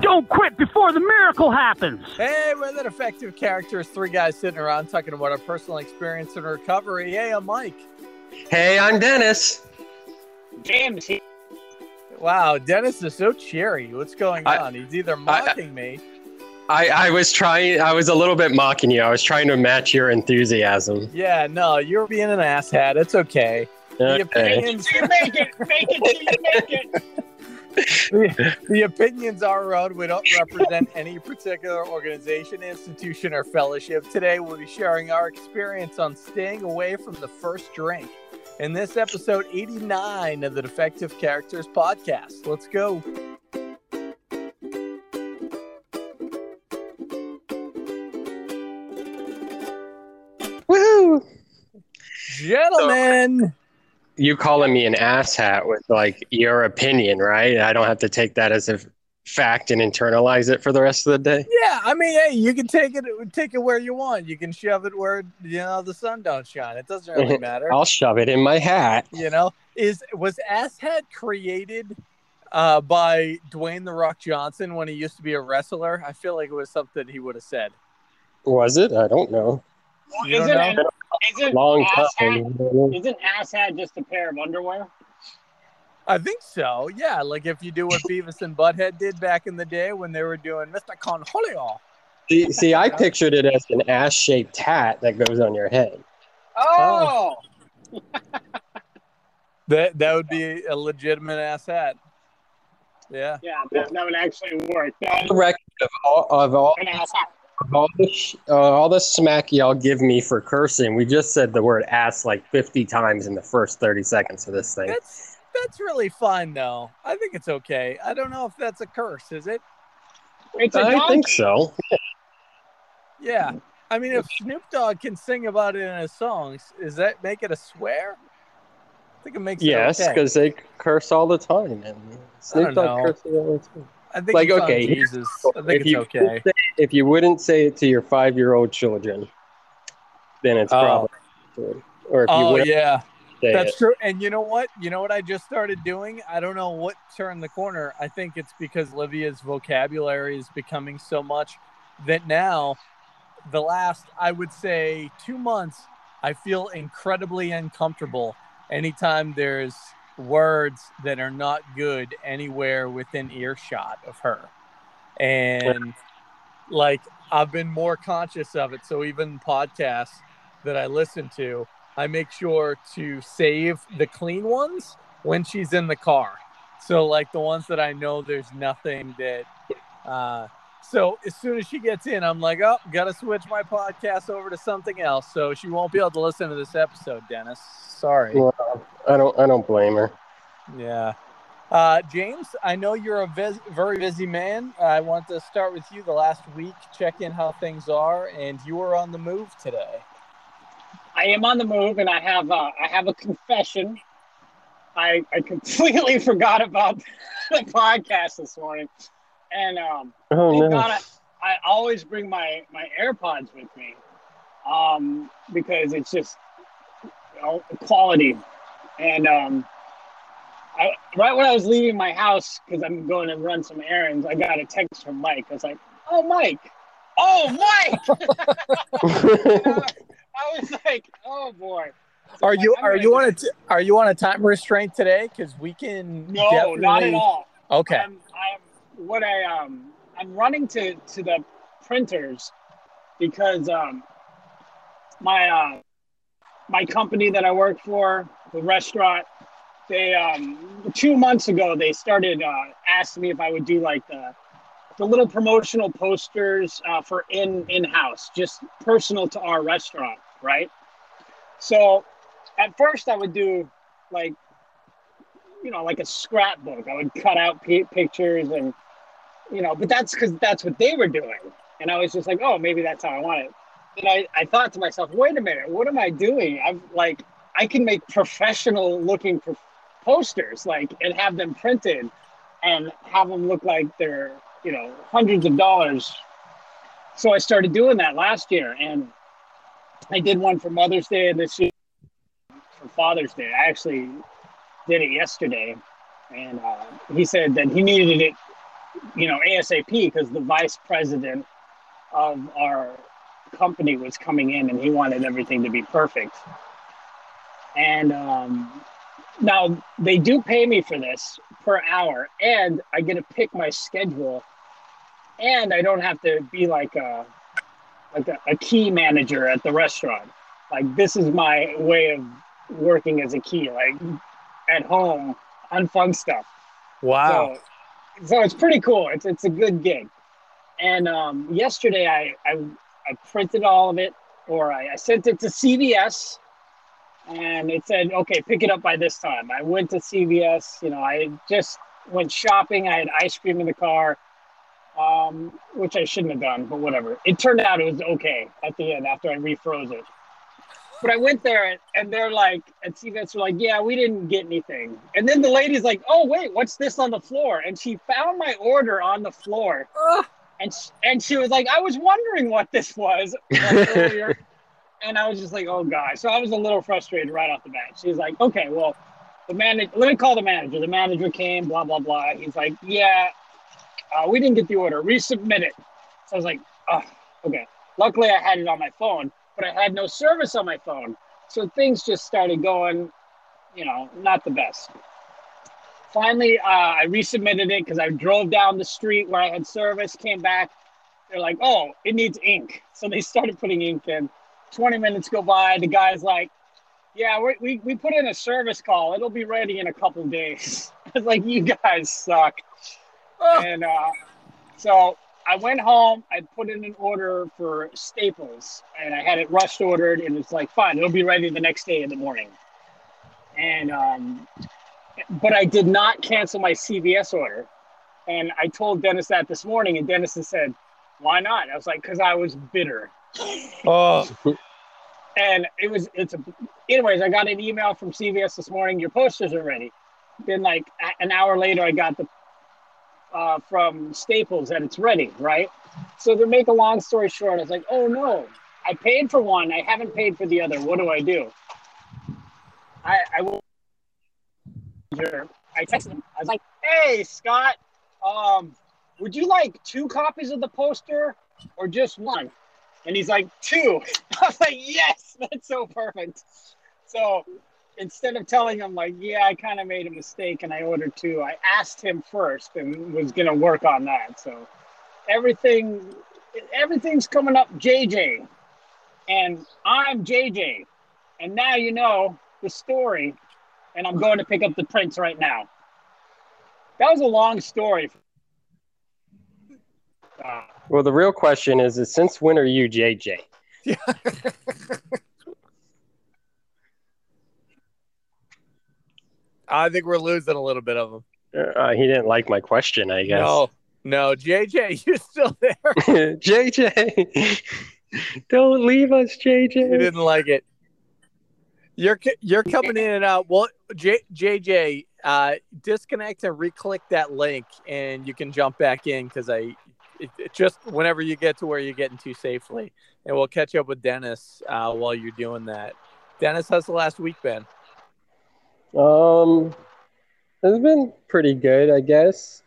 Don't quit before the miracle happens. Hey, we're the defective characters. Three guys sitting around talking about our personal experience in recovery. Hey, I'm Mike. Hey, I'm Dennis. James. Wow, Dennis is so cheery. What's going I, on? He's either mocking I, me. I, I was trying. I was a little bit mocking you. I was trying to match your enthusiasm. Yeah, no, you're being an asshat. It's okay. okay. The opinions. you make it. Make it. You make it. the, the, opinions are our own. We don't represent any particular organization, institution, or fellowship. Today, we'll be sharing our experience on staying away from the first drink. In this episode 89 of the Defective Characters podcast, let's go. Woohoo! Gentlemen. So, you calling me an asshat with like your opinion, right? I don't have to take that as a fact and internalize it for the rest of the day. Yeah, I mean, hey, you can take it take it where you want. You can shove it where you know the sun don't shine. It doesn't really matter. I'll shove it in my hat. You know, is was asshat created uh, by Dwayne the Rock Johnson when he used to be a wrestler? I feel like it was something he would have said. Was it? I don't know. Well, isn't, it, isn't, Long ass hat, isn't ass hat just a pair of underwear? I think so. Yeah, like if you do what Beavis and Butthead did back in the day when they were doing Mr. Cornholio. See, see, I pictured it as an ass-shaped hat that goes on your head. Oh. oh. that that would be a legitimate ass hat. Yeah. Yeah, that, that would actually work. The record of all of all all the, sh- uh, all the smack y'all give me for cursing, we just said the word ass like 50 times in the first 30 seconds of this thing. That's, that's really fine, though. I think it's okay. I don't know if that's a curse, is it? It's a I donkey. think so. Yeah. I mean, if Snoop Dogg can sing about it in his songs, does that make it a swear? I think it makes yes, because okay. they curse all the time. And Snoop Dogg curses all the time. I think like okay, Jesus. I think if it's you okay. If you wouldn't say it to your five-year-old children, then it's oh. probably. Or if you oh wouldn't yeah, that's it. true. And you know what? You know what I just started doing? I don't know what turned the corner. I think it's because Livia's vocabulary is becoming so much that now, the last I would say two months, I feel incredibly uncomfortable anytime there's words that are not good anywhere within earshot of her. And like I've been more conscious of it. So even podcasts that I listen to, I make sure to save the clean ones when she's in the car. So like the ones that I know there's nothing that uh so as soon as she gets in, I'm like, oh, gotta switch my podcast over to something else. So she won't be able to listen to this episode, Dennis. Sorry. Well, I don't. I don't blame her. Yeah. Uh, James, I know you're a vis- very busy man. I want to start with you. The last week, check in how things are, and you are on the move today. I am on the move, and I have uh, I have a confession. I I completely forgot about the podcast this morning, and um, oh, no. God I, I always bring my my AirPods with me, um, because it's just you know, quality, and um, I, right when I was leaving my house because I'm going to run some errands, I got a text from Mike. I was like, "Oh, Mike! Oh, Mike!" I was like, "Oh boy." So are you are you on a t- are you on a time restraint today? Because we can. No, definitely... not at all. Okay. I'm, I'm what I um I'm running to to the printers because um my uh my company that I work for the restaurant they um two months ago they started uh, asking me if I would do like the the little promotional posters uh, for in in house, just personal to our restaurant, right? So at first I would do like you know like a scrapbook. I would cut out p- pictures and you know, but that's because that's what they were doing. And I was just like, oh, maybe that's how I want it. And I, I thought to myself, wait a minute, what am I doing? I'm like, I can make professional looking posters, like, and have them printed and have them look like they're, you know, hundreds of dollars. So I started doing that last year. And I did one for Mother's Day and this year for Father's Day. I actually did it yesterday. And uh, he said that he needed it, you know, ASAP because the vice president of our company was coming in and he wanted everything to be perfect. And um, now they do pay me for this per hour, and I get to pick my schedule, and I don't have to be like a like a, a key manager at the restaurant. Like this is my way of working as a key, like at home on fun stuff. Wow. So, so it's pretty cool. It's it's a good gig. And um, yesterday I, I I printed all of it, or I, I sent it to CVS, and it said, "Okay, pick it up by this time." I went to CVS. You know, I just went shopping. I had ice cream in the car, um, which I shouldn't have done, but whatever. It turned out it was okay at the end after I refroze it. But I went there and they're like, at CVS, were like, yeah, we didn't get anything. And then the lady's like, oh, wait, what's this on the floor? And she found my order on the floor. And, she, and she was like, I was wondering what this was like, earlier. And I was just like, oh, God. So I was a little frustrated right off the bat. She's like, okay, well, the manager, let me call the manager. The manager came, blah, blah, blah. He's like, yeah, uh, we didn't get the order. Resubmit it. So I was like, oh, okay. Luckily, I had it on my phone but I had no service on my phone. So things just started going, you know, not the best. Finally, uh, I resubmitted it because I drove down the street where I had service, came back. They're like, oh, it needs ink. So they started putting ink in. 20 minutes go by. The guy's like, yeah, we, we, we put in a service call. It'll be ready in a couple days. I was like, you guys suck. Oh. And uh, so I went home. I put in an order for Staples, and I had it rushed ordered, and it's like, fine, it'll be ready the next day in the morning. And um, but I did not cancel my CVS order, and I told Dennis that this morning, and Dennis said, "Why not?" I was like, "Cause I was bitter." Oh. And it was it's a. Anyways, I got an email from CVS this morning. Your posters are ready. Then like an hour later, I got the uh, from Staples that it's ready, right? So to make a long story short, I was like, oh no, I paid for one, I haven't paid for the other. What do I do? I I will. I texted him. I was like, hey Scott, um, would you like two copies of the poster or just one? And he's like, two. I was like, yes, that's so perfect. So instead of telling him like, yeah, I kind of made a mistake and I ordered two, I asked him first and was gonna work on that. So everything, everything's coming up JJ, and I'm JJ, and now you know the story, and I'm going to pick up the prints right now. That was a long story. Uh, well, the real question is, is since when are you JJ? Yeah. I think we're losing a little bit of him. Uh, he didn't like my question, I guess. No, no, JJ, you're still there? JJ, don't leave us, JJ. He didn't like it. You're you're coming in and out. Well, J, JJ, uh, disconnect and re-click that link, and you can jump back in because I just whenever you get to where you're getting to safely, and we'll catch up with Dennis uh, while you're doing that. Dennis, how's the last week been? Um, it's been pretty good, I guess.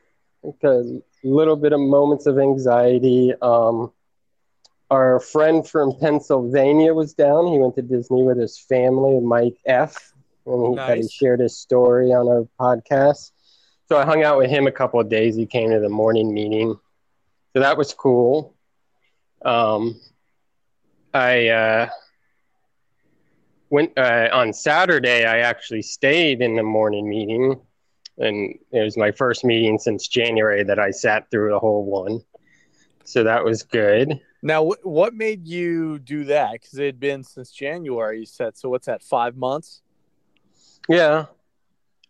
A little bit of moments of anxiety. Um, our friend from Pennsylvania was down. He went to Disney with his family, Mike F. And he, nice. he shared his story on our podcast. So I hung out with him a couple of days. He came to the morning meeting. So that was cool. Um, I uh, went uh, on Saturday. I actually stayed in the morning meeting, and it was my first meeting since January that I sat through the whole one. So that was good. Now, what made you do that? Because it had been since January. You said so. What's that? Five months? Yeah.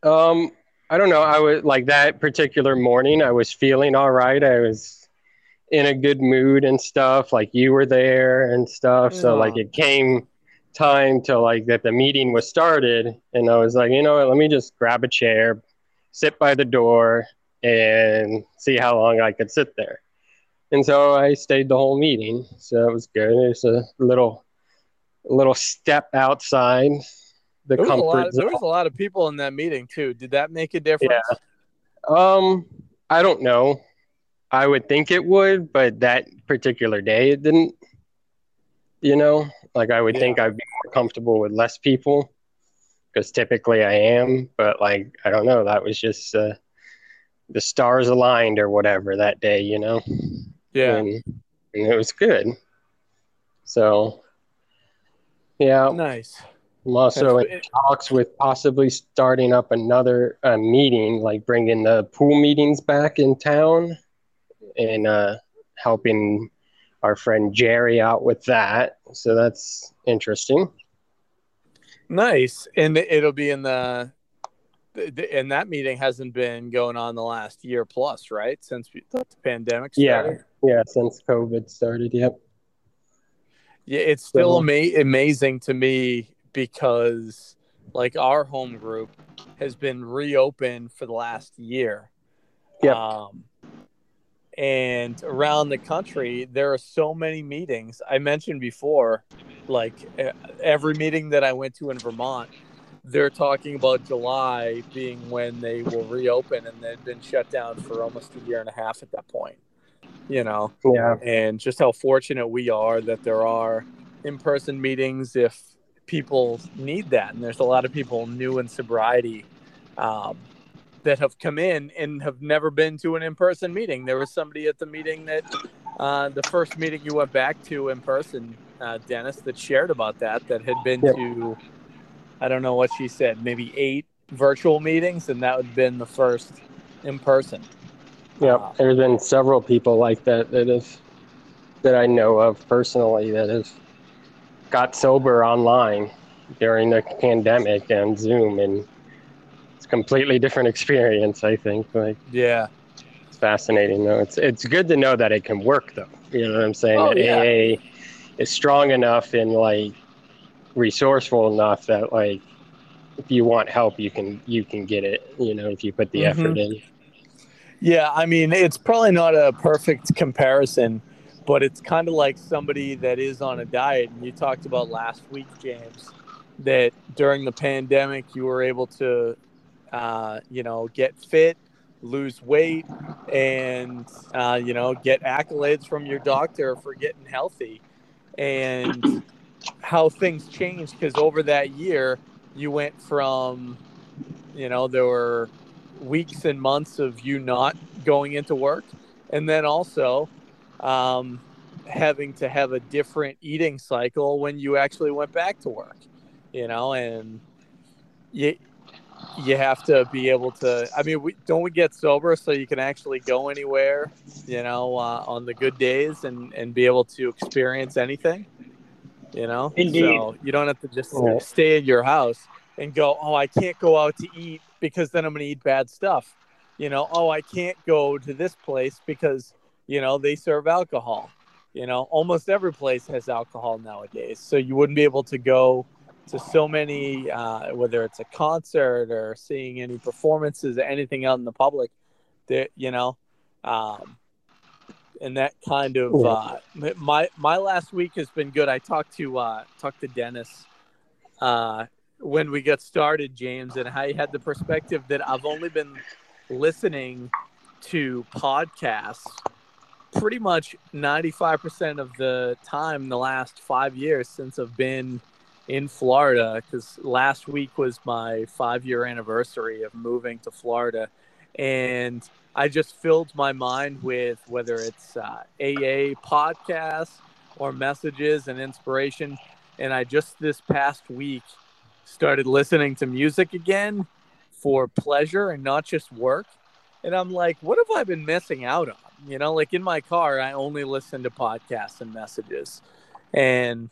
Um, I don't know. I was like that particular morning. I was feeling all right. I was in a good mood and stuff. Like you were there and stuff. So like it came time to like that the meeting was started, and I was like, you know what? Let me just grab a chair, sit by the door, and see how long I could sit there. And so I stayed the whole meeting. So it was good. It was a little, little step outside the there comfort lot, zone. there was a lot of people in that meeting too. Did that make a difference? Yeah. Um, I don't know. I would think it would, but that particular day it didn't. You know, like I would Yeah. think I'd be more comfortable with less people because typically I am, but like I don't know, that was just uh, the stars aligned or whatever that day, you know. Yeah. And, and it was good. So, yeah, Nice. I'm also in talks with possibly starting up another uh, meeting, like bringing the pool meetings back in town and uh, helping our friend Jerry out with that. So that's interesting. Nice. And it'll be in the, the- the- and that meeting hasn't been going on the last year plus, right? Since we- the pandemic started. Yeah, yeah, since COVID started. Yep. Yeah, it's still So- ama- amazing to me because like our home group has been reopened for the last year. Yeah. Um, and around the country, there are so many meetings. I mentioned before, like every meeting that I went to in Vermont, they're talking about July being when they will reopen, and they've been shut down for almost a year and a half at that point. You know, Yeah. and just how fortunate we are that there are in-person meetings if people need that and there's a lot of people new in sobriety um, that have come in and have never been to an in-person meeting there was somebody at the meeting that uh, the first meeting you went back to in person uh, dennis that shared about that that had been Yep. to i don't know what she said maybe eight virtual meetings and that would have been the first in person Yep. There's been several people like that that have that I know of personally that have got sober online during the pandemic and Zoom and it's a completely different experience, I think. Like yeah it's fascinating though. It's it's good to know that it can work though. You know what I'm saying? Oh, yeah. AA is strong enough and like resourceful enough that like if you want help you can you can get it, you know, if you put the Mhm. effort in. Yeah, I mean, it's probably not a perfect comparison, but it's kind of like somebody that is on a diet. And you talked about last week, James, that during the pandemic, you were able to, uh, you know, get fit, lose weight, and, uh, you know, get accolades from your doctor for getting healthy. And how things changed because over that year, you went from, you know, there were weeks and months of you not going into work and then also um, having to have a different eating cycle when you actually went back to work you know and you you have to be able to i mean we don't we get sober so you can actually go anywhere you know uh, on the good days and and be able to experience anything you know? Indeed. so you don't have to just stay in your house and go oh i can't go out to eat because then i'm going to eat bad stuff. You know oh i can't go to this place because you know they serve alcohol. You know almost every place has alcohol nowadays so you wouldn't be able to go to so many uh, whether it's a concert or seeing any performances or anything out in the public that you know um, and that kind of uh, my my last week has been good. I talked to uh, talked to dennis uh, when we got started james and i had the perspective that i've only been listening to podcasts pretty much 95% of the time in the last five years since I've been in Florida. Because last week was my five year anniversary of moving to Florida. And I just filled my mind with whether it's uh, AA podcasts or messages and inspiration. And I just this past week started listening to music again for pleasure and not just work. And I'm like, what have I been missing out on? You know, like in my car, I only listen to podcasts and messages. And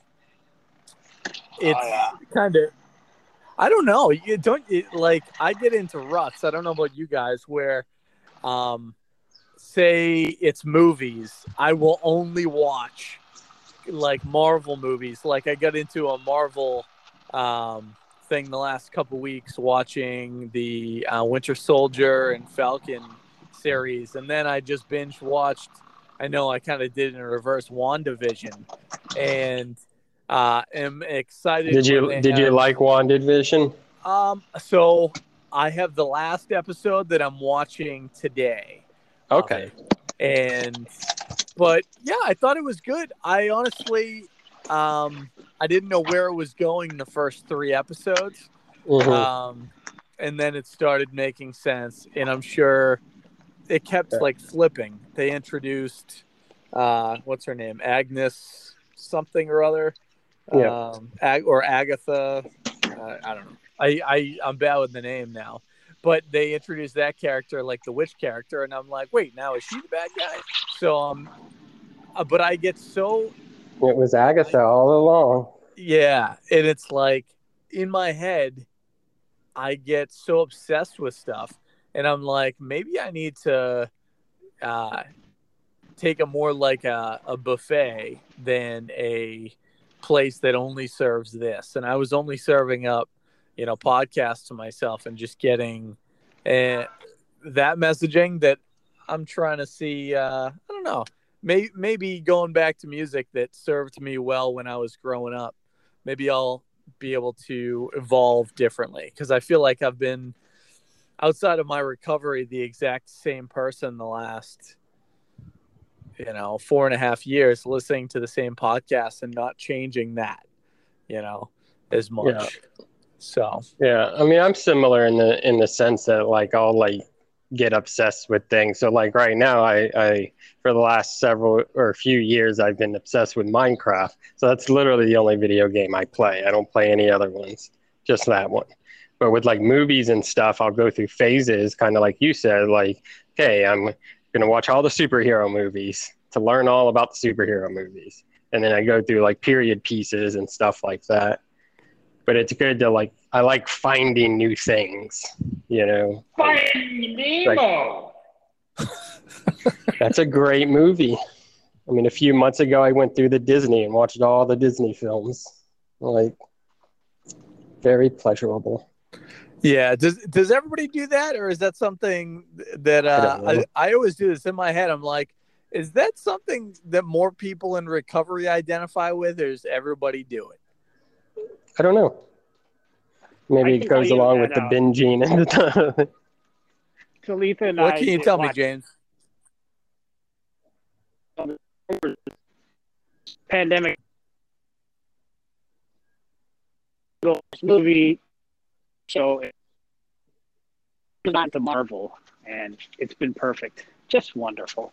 it's kind of, I don't know. You don't it, like I get into ruts. I don't know about you guys where um say it's movies. I will only watch like Marvel movies. Like I got into a Marvel um thing the last couple weeks watching the uh, Winter Soldier and Falcon series and then I just binge watched I know I kind of did in reverse WandaVision and uh, am excited. Did you did have, you like WandaVision? Um, so I have the last episode that I'm watching today. Okay. and but yeah, I thought it was good. I honestly, um, I didn't know where it was going the first three episodes. Mm-hmm. Um, and then it started making sense, and I'm sure it kept like flipping. They introduced uh, what's her name, Agnes something or other yeah. um, Ag- or Agatha. Uh, I don't know. I, I I'm bad with the name now, but they introduced that character like the witch character, and I'm like, wait, now is she the bad guy? So um, uh, but I get so. It was Agatha I, all along. Yeah, and it's like in my head, I get so obsessed with stuff, and I'm like, maybe I need to. Uh, take a more like a, a buffet than a place that only serves this. And i was only serving up you know podcasts to myself and just getting uh, that messaging that i'm trying to see uh, i don't know may, maybe going back to music that served me well when i was growing up maybe i'll be able to evolve differently. Because i feel like i've been outside of my recovery the exact same person the last you know four and a half years listening to the same podcast and not changing that you know as much. Yeah. so yeah i mean i'm similar in the in the sense that like i'll like get obsessed with things. So like right now i i for the last several or a few years i've been obsessed with minecraft. So that's literally the only video game i play. I don't play any other ones just that one. But with like movies and stuff i'll go through phases kind of like you said like okay i'm going to watch all the superhero movies to learn all about the superhero movies. And then I go through like period pieces and stuff like that. But it's good to like, I like finding new things, you know. Finding Nemo! Like, that's a great movie. I mean, a few months ago, I went through the Disney and watched all the Disney films. Like, very pleasurable. Yeah. Does does everybody do that, or is that something that uh, I, I, I always do this in my head? I'm like, is that something that more people in recovery identify with, or does everybody do it? I don't know. Maybe it goes along with the binging and the. Talitha and what I can you tell me, James? Pandemic movie so not the Marvel, and it's been perfect, just wonderful.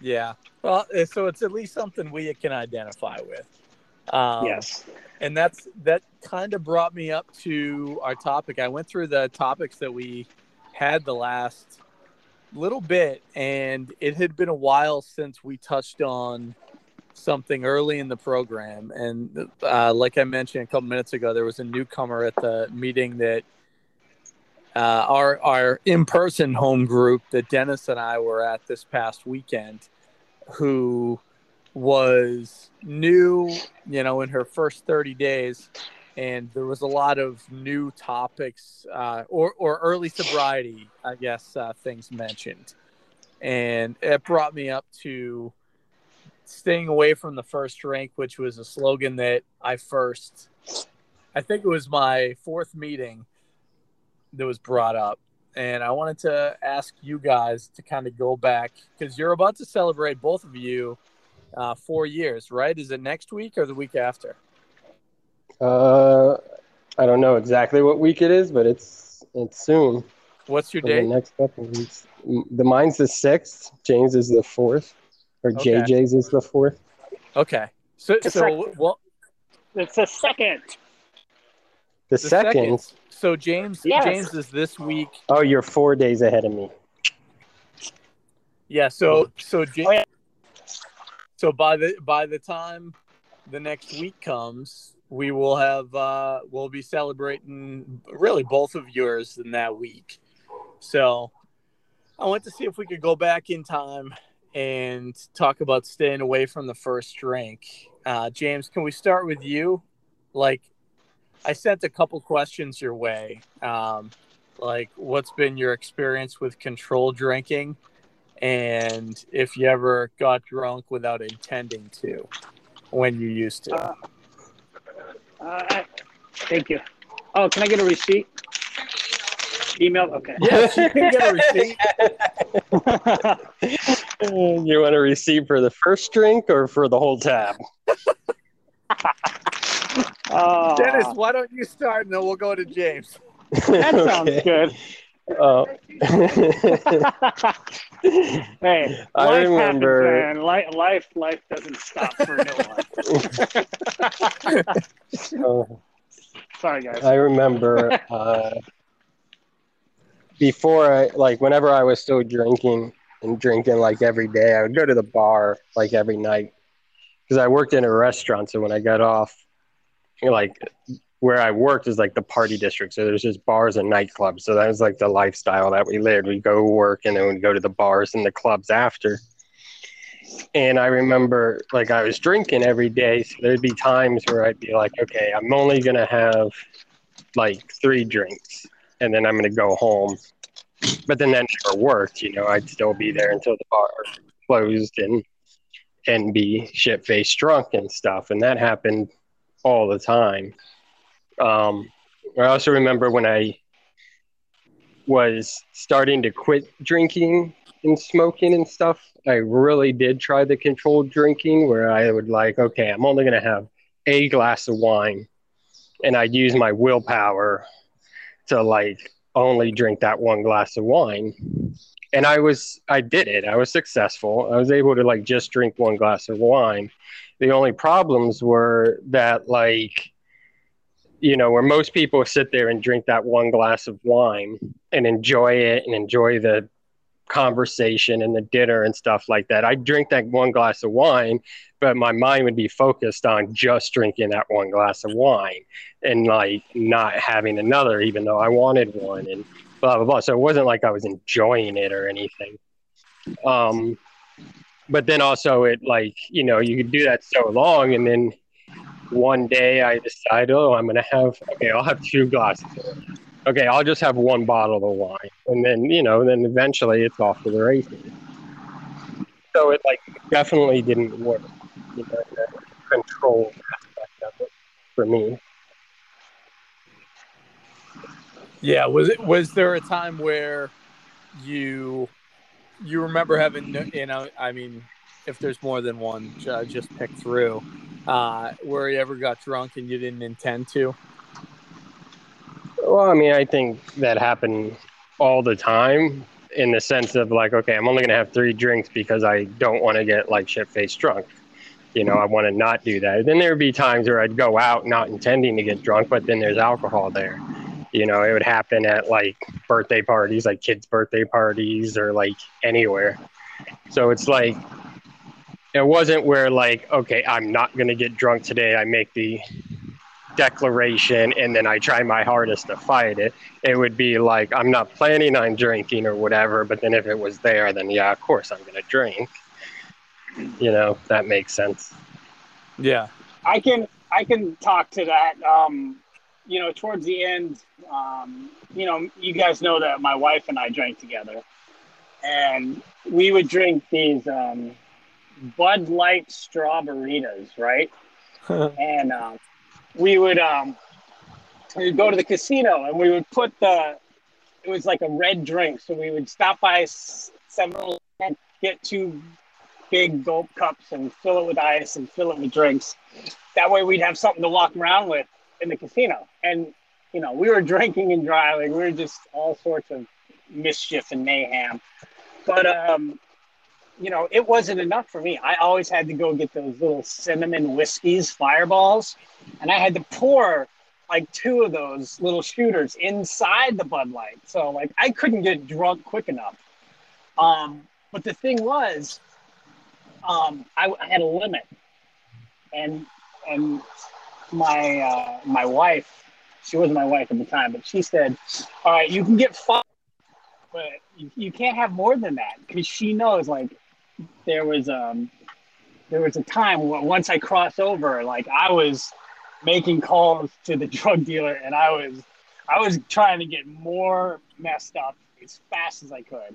Yeah, well, eh, so it's at least something we can identify with. Um, yes, and that's that kind of brought me up to our topic. I went through the topics that we had the last little bit, and it had been a while since we touched on something early in the program. And uh, like I mentioned a couple minutes ago, there was a newcomer at the meeting that uh, our our in person home group that Dennis and I were at this past weekend, who was new, you know, in her first thirty days. And there was a lot of new topics uh, or, or early sobriety, I guess, uh, things mentioned. And it brought me up to staying away from the first drink, which was a slogan that I first, I think it was my fourth meeting that was brought up. And I wanted to ask you guys to kind of go back because you're about to celebrate both of you uh, four years, right? Is it next week or the week after? Uh, I don't know exactly what week it is, but it's it's soon. What's your date? next couple weeks. The mine's the sixth. James is the fourth or okay. JJ's is the fourth. Okay. So, the so second. well, it's the second. The, the second. second. So James, yes. James is this week. Oh, you're four days ahead of me. Yeah. So, so James, oh, yeah. so by the by the time the next week comes, we will have uh, we'll be celebrating really both of yours in that week. So I went to see if we could go back in time and talk about staying away from the first drink. Uh, James, can we start with you? Like, I sent a couple questions your way. Um, like, what's been your experience with control drinking? And if you ever got drunk without intending to when you used to? Uh, uh, thank you. Oh, can I get a receipt? Email? Okay. Yes, you can get a receipt. you want a receipt for the first drink or for the whole tab? uh, Dennis, why don't you start and then we'll go to James? That sounds good. Oh. hey, I life remember. Happens, man. Life, life, life doesn't stop for no one. oh. Sorry, guys. I remember uh, before I like whenever I was still drinking and drinking like every day, I would go to the bar like every night because I worked in a restaurant. So when I got off, like where I worked is like the party district. So there's just bars and nightclubs. So that was like the lifestyle that we lived. We'd go work and then we'd go to the bars and the clubs after. And I remember like I was drinking every day. So there'd be times where I'd be like, okay, I'm only going to have like three drinks and then I'm going to go home. But then that never worked. You know, I'd still be there until the bar closed and and be shit faced drunk and stuff. And that happened all the time. Um, I also remember when I was starting to quit drinking and smoking and stuff, I really did try the controlled drinking where I would like, okay, I'm only going to have a glass of wine and I'd use my willpower to like only drink that one glass of wine. And I was, I did it. I was successful. I was able to like just drink one glass of wine. The only problems were that like, you know, where most people sit there and drink that one glass of wine and enjoy it and enjoy the conversation and the dinner and stuff like that. I drink that one glass of wine, but my mind would be focused on just drinking that one glass of wine and like not having another, even though I wanted one and blah blah blah. So it wasn't like I was enjoying it or anything. Um, but then also it like you know you could do that so long and then one day I decide, oh, I'm gonna have okay, I'll have two glasses. Okay, I'll just have one bottle of wine, and then you know, then eventually it's off to the races. So it like definitely didn't work, you know, control aspect of it for me. Yeah, was it was there a time where you you remember having you know, I mean, if there's more than one, just pick through uh, where you ever got drunk and you didn't intend to? Well, I mean, I think that happened all the time in the sense of like, okay, I'm only going to have three drinks because I don't want to get like shit faced drunk. You know, I want to not do that. Then there would be times where I'd go out not intending to get drunk, but then there's alcohol there. You know, it would happen at like birthday parties, like kids' birthday parties, or like anywhere. So it's like it wasn't where like okay i'm not going to get drunk today i make the declaration and then i try my hardest to fight it. It would be like i'm not planning on drinking or whatever but then if it was there then yeah of course i'm going to drink. You know that makes sense. Yeah. I can i can talk to that um you know towards the end um you know you guys know that my wife and i drank together and we would drink these um Bud Light strawberries, right? and um, we would um, we'd go to the casino and we would put the it was like a red drink, so we would stop by 7-Eleven and get two big gulp cups and fill it with ice and fill it with drinks. That way, we'd have something to walk around with in the casino. And you know, we were drinking and driving. We were just all sorts of mischief and mayhem. But um, you know, it wasn't enough for me. I always had to go get those little cinnamon whiskeys, fireballs, and I had to pour like two of those little shooters inside the Bud Light. So like I couldn't get drunk quick enough. Um, but the thing was, um, I, I had a limit, and and my uh, my wife, she wasn't my wife at the time, but she said, "All right, you can get five, but you, can't have more than that," because she knows like there was um there was a time once I crossed over, like I was making calls to the drug dealer, and I was I was trying to get more messed up as fast as I could.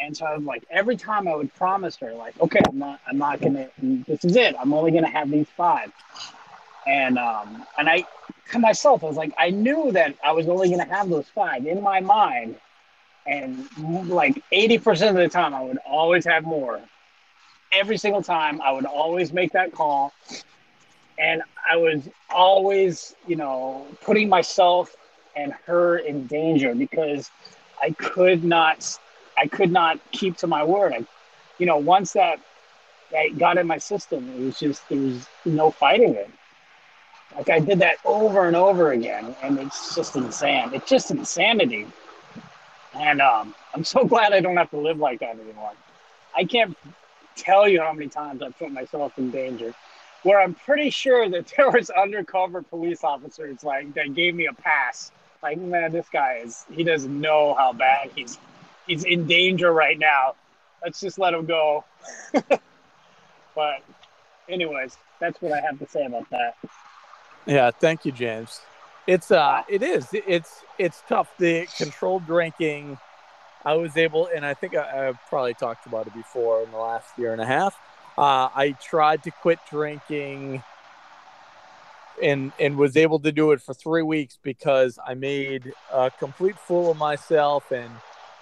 And so I was like, every time I would promise her, like, okay, I'm not, I'm not gonna. This is it. I'm only gonna have these five. And um, and I, to myself, I was like, I knew that I was only gonna have those five in my mind, and like 80% of the time, I would always have more. Every single time, I would always make that call, and I was always, you know, putting myself and her in danger because I could not I could not keep to my word. I, you know, once that I got in my system, it was just there was no fighting it. Like I did that over and over again, and it's just insane. It's just insanity. And um, I'm so glad I don't have to live like that anymore. I can't tell you how many times I've put myself in danger. Where I'm pretty sure that there was undercover police officers like that gave me a pass. Like, man, this guy is he doesn't know how bad he's he's in danger right now. Let's just let him go. but, anyways, that's what I have to say about that. Yeah, thank you, James. It's uh, it is. It's it's tough. The controlled drinking. I was able, and I think I, I've probably talked about it before in the last year and a half. Uh, I tried to quit drinking and and was able to do it for three weeks because I made a complete fool of myself and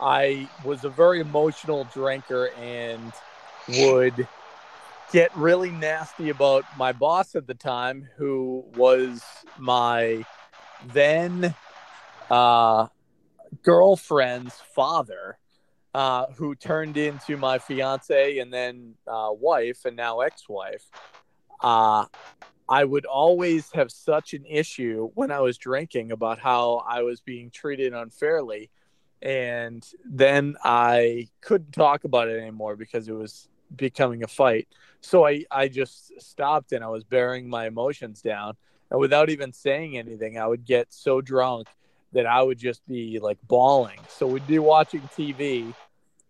I was a very emotional drinker and would get really nasty about my boss at the time, who was my then uh, girlfriend's father, uh, who turned into my fiance and then uh, wife and now ex wife. Uh, I would always have such an issue when I was drinking about how I was being treated unfairly and then I couldn't talk about it anymore because it was becoming a fight. So I, I just stopped and I was bearing my emotions down. And without even saying anything, I would get so drunk that I would just be like bawling. So we'd be watching TV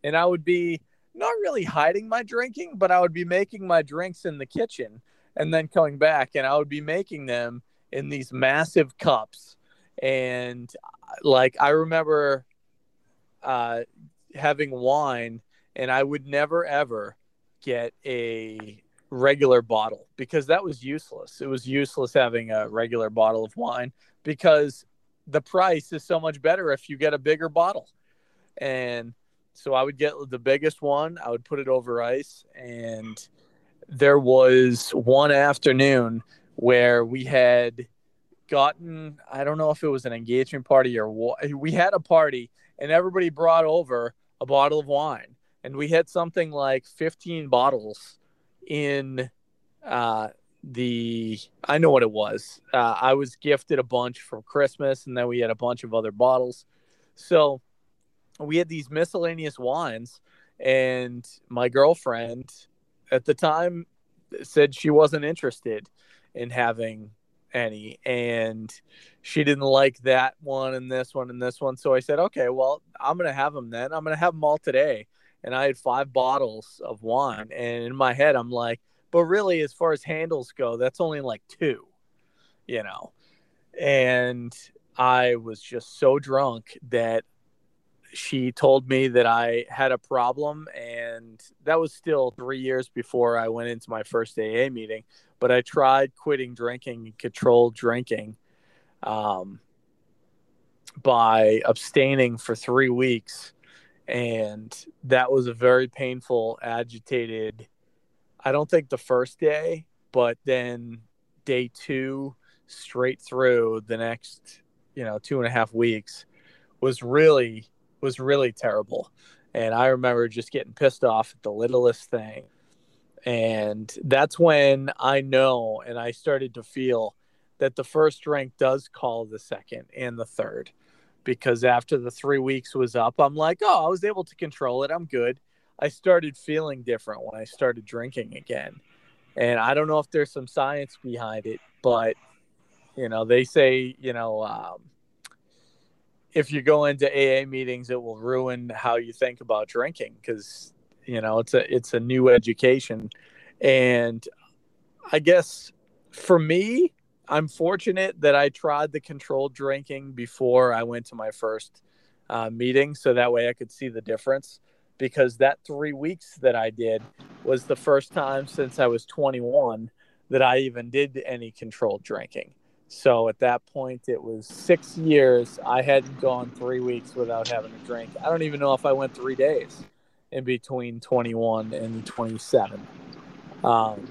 and I would be not really hiding my drinking, but I would be making my drinks in the kitchen and then coming back and I would be making them in these massive cups. And like I remember uh, having wine, and I would never ever get a regular bottle because that was useless. It was useless having a regular bottle of wine because the price is so much better if you get a bigger bottle. And so I would get the biggest one, I would put it over ice. And there was one afternoon where we had gotten, I don't know if it was an engagement party or what, we had a party and everybody brought over a bottle of wine and we had something like 15 bottles in uh, the i know what it was. Uh, i was gifted a bunch for christmas and then we had a bunch of other bottles. So we had these miscellaneous wines and my girlfriend at the time said she wasn't interested in having any and she didn't like that one and this one and this one. So i said okay well i'm gonna have them then. I'm gonna have them all today and i had five bottles of wine and in my head i'm like but really as far as handles go that's only like two you know and i was just so drunk that she told me that I had a problem, and that was still three years before I went into my first AA meeting but I tried quitting drinking and controlled drinking um, by abstaining for three weeks. And that was a very painful, agitated, I don't think the first day, but then day two straight through the next, you know, two and a half weeks was really, was really terrible. And I remember just getting pissed off at the littlest thing and that's when I know and I started to feel that the first drink does call the second and the third. Because after the three weeks was up, I'm like, oh, I was able to control it. I'm good. I started feeling different when I started drinking again. And I don't know if there's some science behind it, but You know, they say, you know, um, if you go into AA meetings, it will ruin how you think about drinking because you know it's a it's a new education, and I guess for me, I'm fortunate that I tried the controlled drinking before I went to my first uh, meeting, so that way I could see the difference. Because that three weeks that I did was the first time since I was 21 that I even did any controlled drinking. So at that point, it was six years. I hadn't gone three weeks without having a drink. I don't even know if I went three days in between 21 and 27. Um,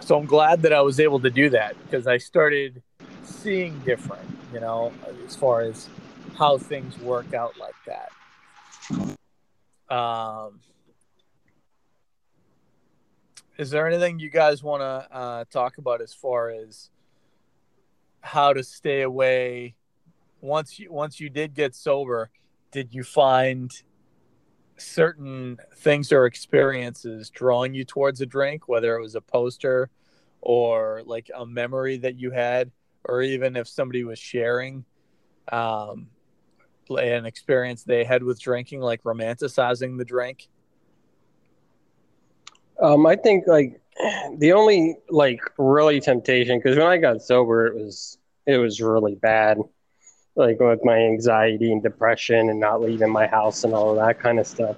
so I'm glad that I was able to do that because I started seeing different, you know, as far as how things work out like that. Um, is there anything you guys want to uh, talk about as far as how to stay away once you once you did get sober? Did you find certain things or experiences drawing you towards a drink, whether it was a poster or like a memory that you had, or even if somebody was sharing um, an experience they had with drinking, like romanticizing the drink? Um, I think like the only like really temptation because when I got sober, it was it was really bad, like with my anxiety and depression and not leaving my house and all of that kind of stuff.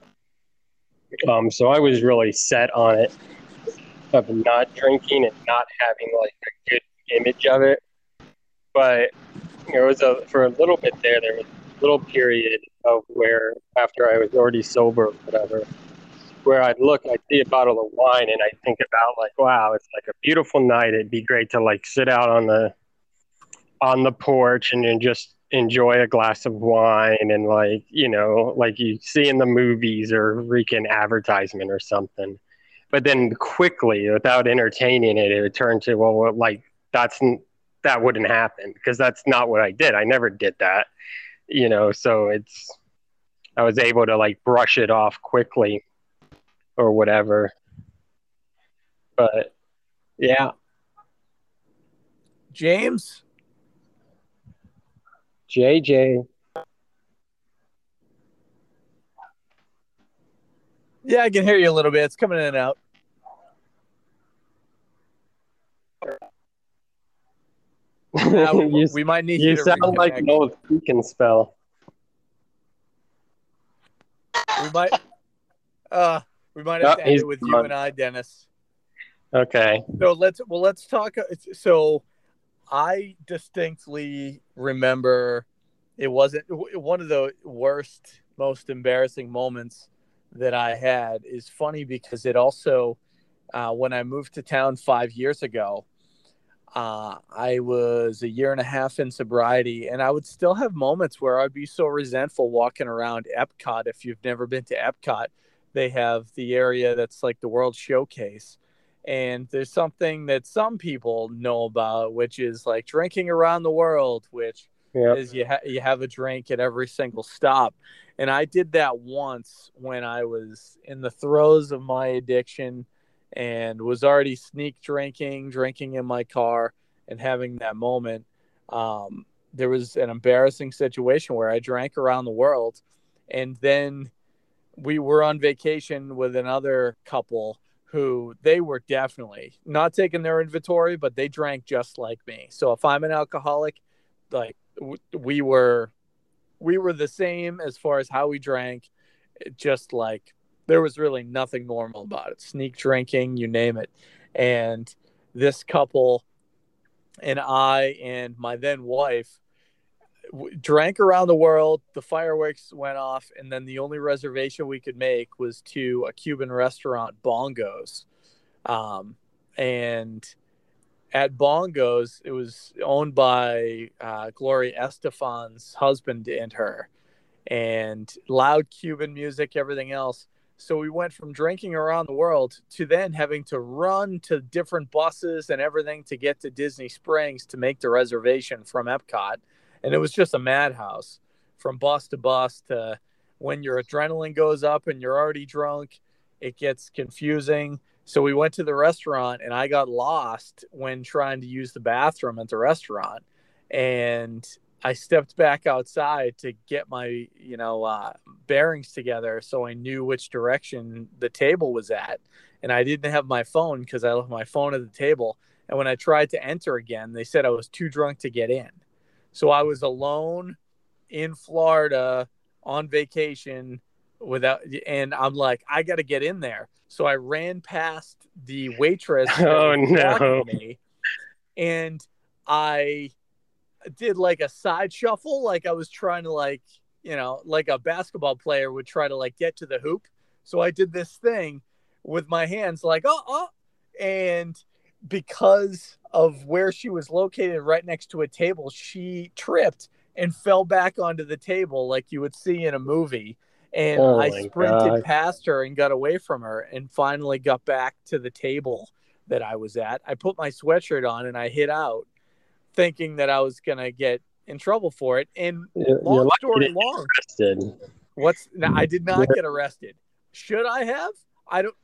Um, so I was really set on it of not drinking and not having like a good image of it. But there was a for a little bit there. There was a little period of where after I was already sober, or whatever, where I'd look, I'd see a bottle of wine, and I'd think about like, wow, it's like a beautiful night. It'd be great to like sit out on the on the porch and, and just enjoy a glass of wine and like you know like you see in the movies or freaking advertisement or something. But then quickly without entertaining it it would turn to well like that's that wouldn't happen because that's not what i did. I never did that you know? So it's i was able to like brush it off quickly or whatever. But yeah. James jj yeah i can hear you a little bit it's coming in and out you, we might need you, you sound reconnect. like an old Speak & Spell. We might. Uh, we might have Oh, to end it with you and I, Dennis. Okay. So let's well let's talk. So I distinctly remember it wasn't one of the worst, most embarrassing moments that I had. Is funny because it also uh, when I moved to town five years ago. Uh, I was a year and a half in sobriety, and I would still have moments where I'd be so resentful walking around Epcot. If you've never been to Epcot, they have the area that's like the World Showcase. And there's something that some people know about, which is like drinking around the world, which Yep. is you, ha- you have a drink at every single stop. And I did that once when I was in the throes of my addiction and was already sneak drinking, drinking in my car, and having that moment. Um, there was an embarrassing situation where I drank around the world, and then we were on vacation with another couple who they were definitely not taking their inventory, but they drank just like me. So if I'm an alcoholic, like we were, we were the same as far as how we drank, it just like there was really nothing normal about it. Sneak drinking, you name it. And this couple and I and my then wife drank around the world. The fireworks went off, and then the only reservation we could make was to a Cuban restaurant, Bongos. Um, and at Bongos, it was owned by uh, Gloria Estefan's husband and her, and loud Cuban music, everything else. So we went from drinking around the world to then having to run to different buses and everything to get to Disney Springs to make the reservation from Epcot. And it was just a madhouse from bus to bus to when your adrenaline goes up and you're already drunk, it gets confusing. So we went to the restaurant and I got lost when trying to use the bathroom at the restaurant. And I stepped back outside to get my, you know, uh, bearings together so I knew which direction the table was at. And I didn't have my phone because I left my phone at the table. And when I tried to enter again, they said I was too drunk to get in. So I was alone in Florida on vacation without, and I'm like, I got to get in there. So I ran past the waitress. Oh no! Me, and I did like a side shuffle, like I was trying to like you know like a basketball player would try to like get to the hoop. So I did this thing with my hands, like oh oh, and because of where she was located, right next to a table, she tripped and fell back onto the table like you would see in a movie. And Oh I sprinted God. past her and got away from her and finally got back to the table that I was at. I put my sweatshirt on and I hid out thinking that I was going to get in trouble for it. And You're long lucky you story long, arrested. what's no, I did not get arrested. Should I have? I don't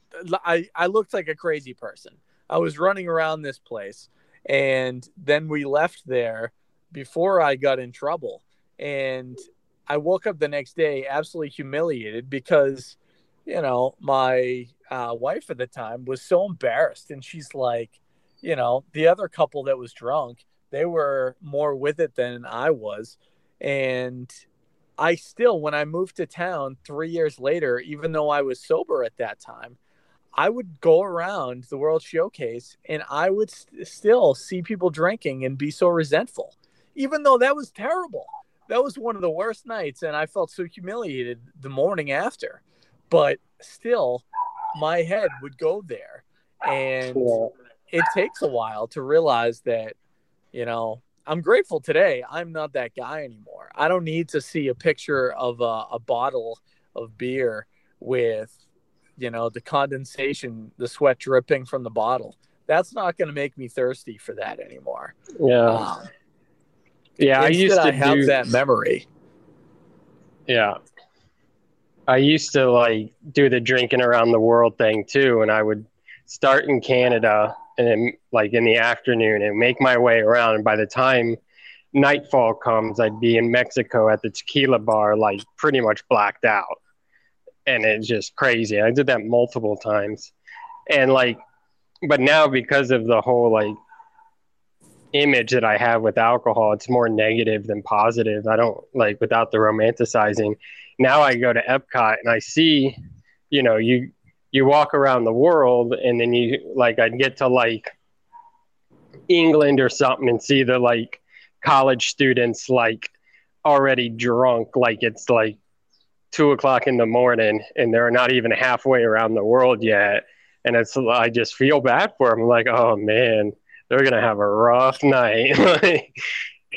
I I looked like a crazy person. I was running around this place and then we left there before I got in trouble. And I woke up the next day absolutely humiliated because, you know, my uh, wife at the time was so embarrassed. And she's like, you know, the other couple that was drunk, they were more with it than I was. And I still, when I moved to town three years later, even though I was sober at that time, I would go around the World Showcase and I would st- still see people drinking and be so resentful, even though that was terrible. That was one of the worst nights, and I felt so humiliated the morning after. But still, my head would go there. And it takes a while to realize that, you know, I'm grateful today. I'm not that guy anymore. I don't need to see a picture of a, a bottle of beer with, you know, the condensation, the sweat dripping from the bottle. That's not going to make me thirsty for that anymore. Yeah. Um, Yeah, I used to I have do that memory. Yeah. I used to like do the drinking around the world thing too, and I would start in Canada and then like in the afternoon and make my way around. And by the time nightfall comes, I'd be in Mexico at the tequila bar, like pretty much blacked out. And it's just crazy. I did that multiple times. And like, but now because of the whole like image that I have with alcohol, it's more negative than positive. I don't like without the romanticizing. Now I go to Epcot and I see, you know, you you walk around the world and then you like I'd get to like England or something and see the like college students like already drunk, like it's like two o'clock in the morning and they're not even halfway around the world yet. And it's I just feel bad for them. I'm like, oh man, they're gonna have a rough night.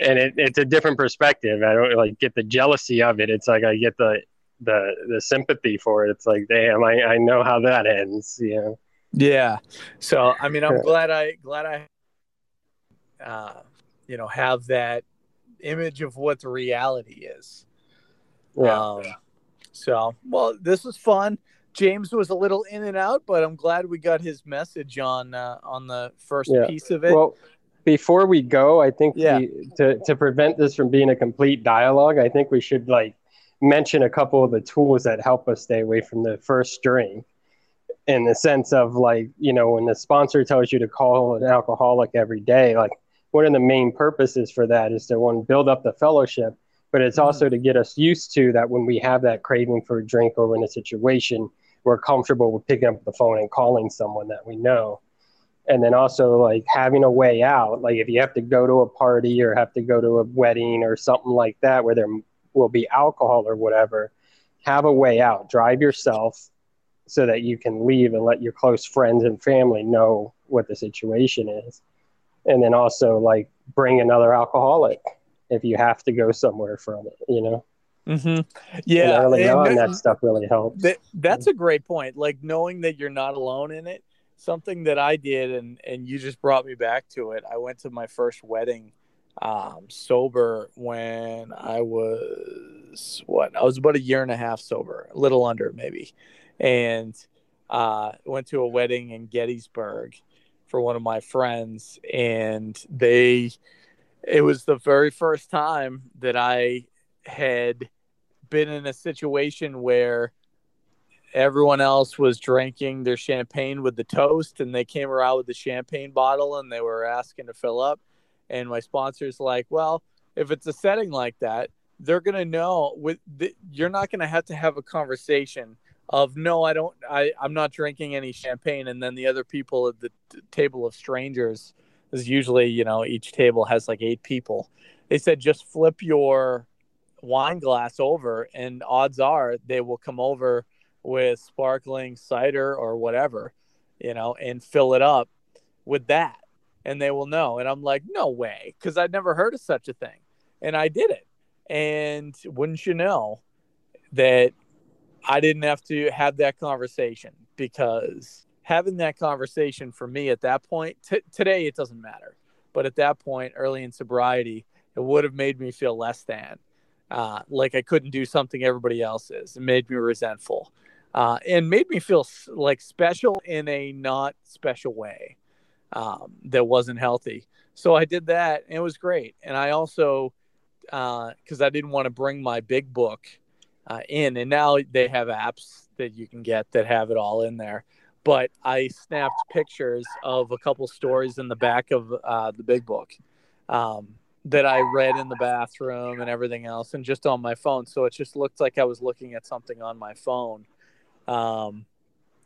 And it, it's a different perspective. I don't like get the jealousy of it. It's like I get the the the sympathy for it. It's like, damn, I, I know how that ends. You know. Yeah. So I mean, I'm glad I glad I, uh, you know, have that image of what the reality is. Yeah. Um, so well, this was fun. James was a little in and out, but I'm glad we got his message on uh, on the first Yeah. piece of it. Well, before we go, I think Yeah. we, to to prevent this from being a complete dialogue, I think we should like mention a couple of the tools that help us stay away from the first drink. In the sense of like, you know, when the sponsor tells you to call an alcoholic every day, like one of the main purposes for that is to one build up the fellowship, but it's mm-hmm. also to get us used to that when we have that craving for a drink or in a situation, we're comfortable with picking up the phone and calling someone that we know. And then also like having a way out like if you have to go to a party or have to go to a wedding or something like that where there will be alcohol or whatever have a way out. Drive yourself so that you can leave and let your close friends and family know what the situation is. And then also like bring another alcoholic if you have to go somewhere from it you know mm-hmm. yeah, and early and on that- stuff really helps That, that's a great point. Like knowing that you're not alone in it. Something that I did, and and you just brought me back to it. I went to my first wedding, um, sober when I was what? I was about a year and a half sober, a little under maybe, and uh, went to a wedding in Gettysburg for one of my friends, and they it was the very first time that I had been in a situation where everyone else was drinking their champagne with the toast and they came around with the champagne bottle and they were asking to fill up. And my sponsor's like well if it's a setting like that they're going to know with the, you're not going to have to have a conversation of no i don't i i'm not drinking any champagne. And then the other people at the t- table of strangers is usually you know each table has like eight people. They said just flip your wine glass over and odds are they will come over with sparkling cider or whatever you know and fill it up with that and they will know. And i'm like no way because i'd never heard of such a thing and i did it. And wouldn't you know that I didn't have to have that conversation because having that conversation for me at that point, t- today it doesn't matter. But at that point, early in sobriety, it would have made me feel less than, uh, like I couldn't do something everybody else is. It made me resentful uh, and made me feel like special in a not special way um, that wasn't healthy. So I did that and it was great. And I also, because uh, I didn't want to bring my big book uh, in, and now they have apps that you can get that have it all in there. But I snapped pictures of a couple stories in the back of uh, the big book um, that I read in the bathroom and everything else, and just on my phone. So it just looked like I was looking at something on my phone, um,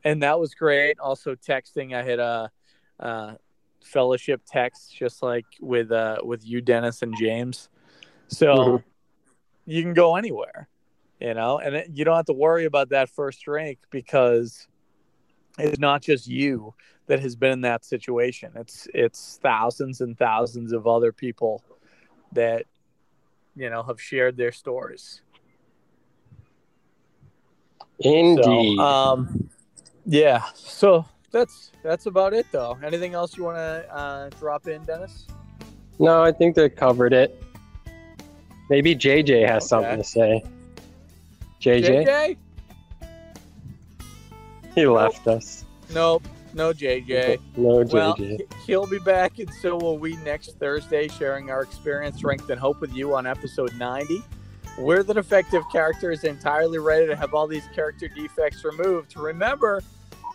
and that was great. Also texting, I had a, a fellowship text just like with uh, with you, Dennis and James. So mm-hmm. you can go anywhere you know, and it, you don't have to worry about that first drink because it's not just you that has been in that situation. It's it's thousands and thousands of other people that you know have shared their stories. Indeed. So, um, yeah. So that's that's about it, though. Anything else you want to uh, drop in, Dennis? No, I think they covered it. Maybe JJ has okay. something to say. JJ? JJ? He left us. Nope. No JJ. No JJ. Well, he'll be back, and so will we next Thursday, sharing our experience, strength, and hope with you on episode 90. We're the defective characters, entirely ready to have all these character defects removed. Remember,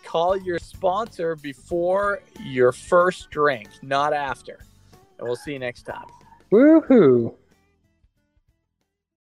call your sponsor before your first drink, not after. And we'll see you next time. Woohoo!